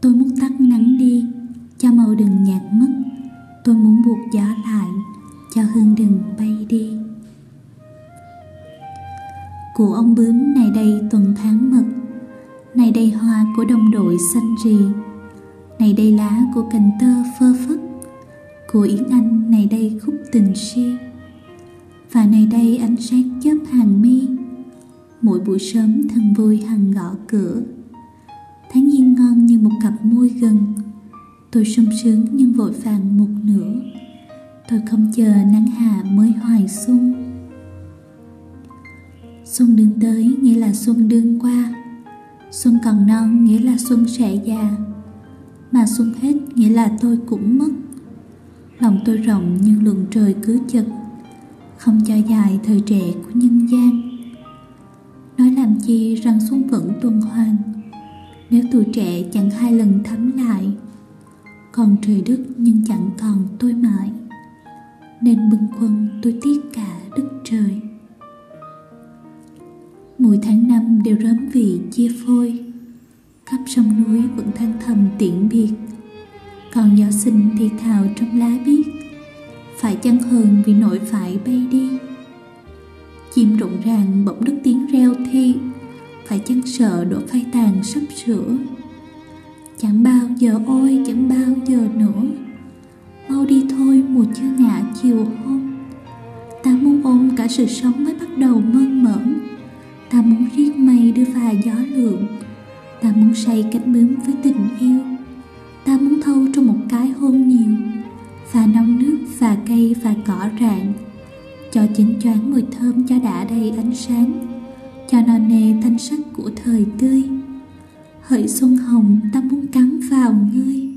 tôi muốn tắt nắng đi, cho màu đừng nhạt mất. Tôi muốn buộc gió lại cho hương đừng bay đi. Của ông bướm này đây tuần tháng mật. Này đây hoa của đồng đội xanh rì. Này đây lá của cành tơ phơ phất. Của yến anh này đây khúc tình si. Và này đây ánh sáng chớp hàng mi. Mỗi buổi sớm thân vui hằng gõ cửa tháng nhiên ngon như một cặp môi gần. Tôi sung sướng nhưng vội vàng một nửa. Tôi không chờ nắng hạ mới hoài xuân xuân đương tới nghĩa là xuân đương qua. Xuân còn non nghĩa là xuân sẽ già. Mà xuân hết nghĩa là tôi cũng mất. Lòng tôi rộng nhưng luồng trời cứ chật, không cho dài thời trẻ của nhân gian. Nói làm chi rằng xuân vẫn tuần hoàn nếu tuổi trẻ chẳng hai lần thấm lại, còn trời đất nhưng chẳng còn tôi mãi. Nên bưng quân tôi tiếc cả đất trời. Mỗi tháng năm đều rớm vị chia phôi. Khắp sông núi vẫn than thầm tiễn biệt. Còn gió sinh thì thào trong lá biếc. Phải chăng hờn vì nỗi phải bay đi? Chim rộn ràng bỗng đứt tiếng reo thi phải chăng sợ đổ phai tàn sắp sửa? Chẳng bao giờ ôi, chẳng bao giờ nữa mau đi thôi, mùa chưa ngã chiều hôm. Ta muốn ôm cả sự sống mới bắt đầu mơn mởn. Ta muốn riết mây đưa pha gió lượng. Ta muốn say cánh bướm với tình yêu. Ta muốn thâu trong một cái hôn nhiều. Và nông nước và cây và cỏ rạng cho chính choáng mùi thơm cho đã đầy ánh sáng cho non nề thanh sắc của thời tươi. Hỡi xuân hồng, ta muốn cắn vào ngươi.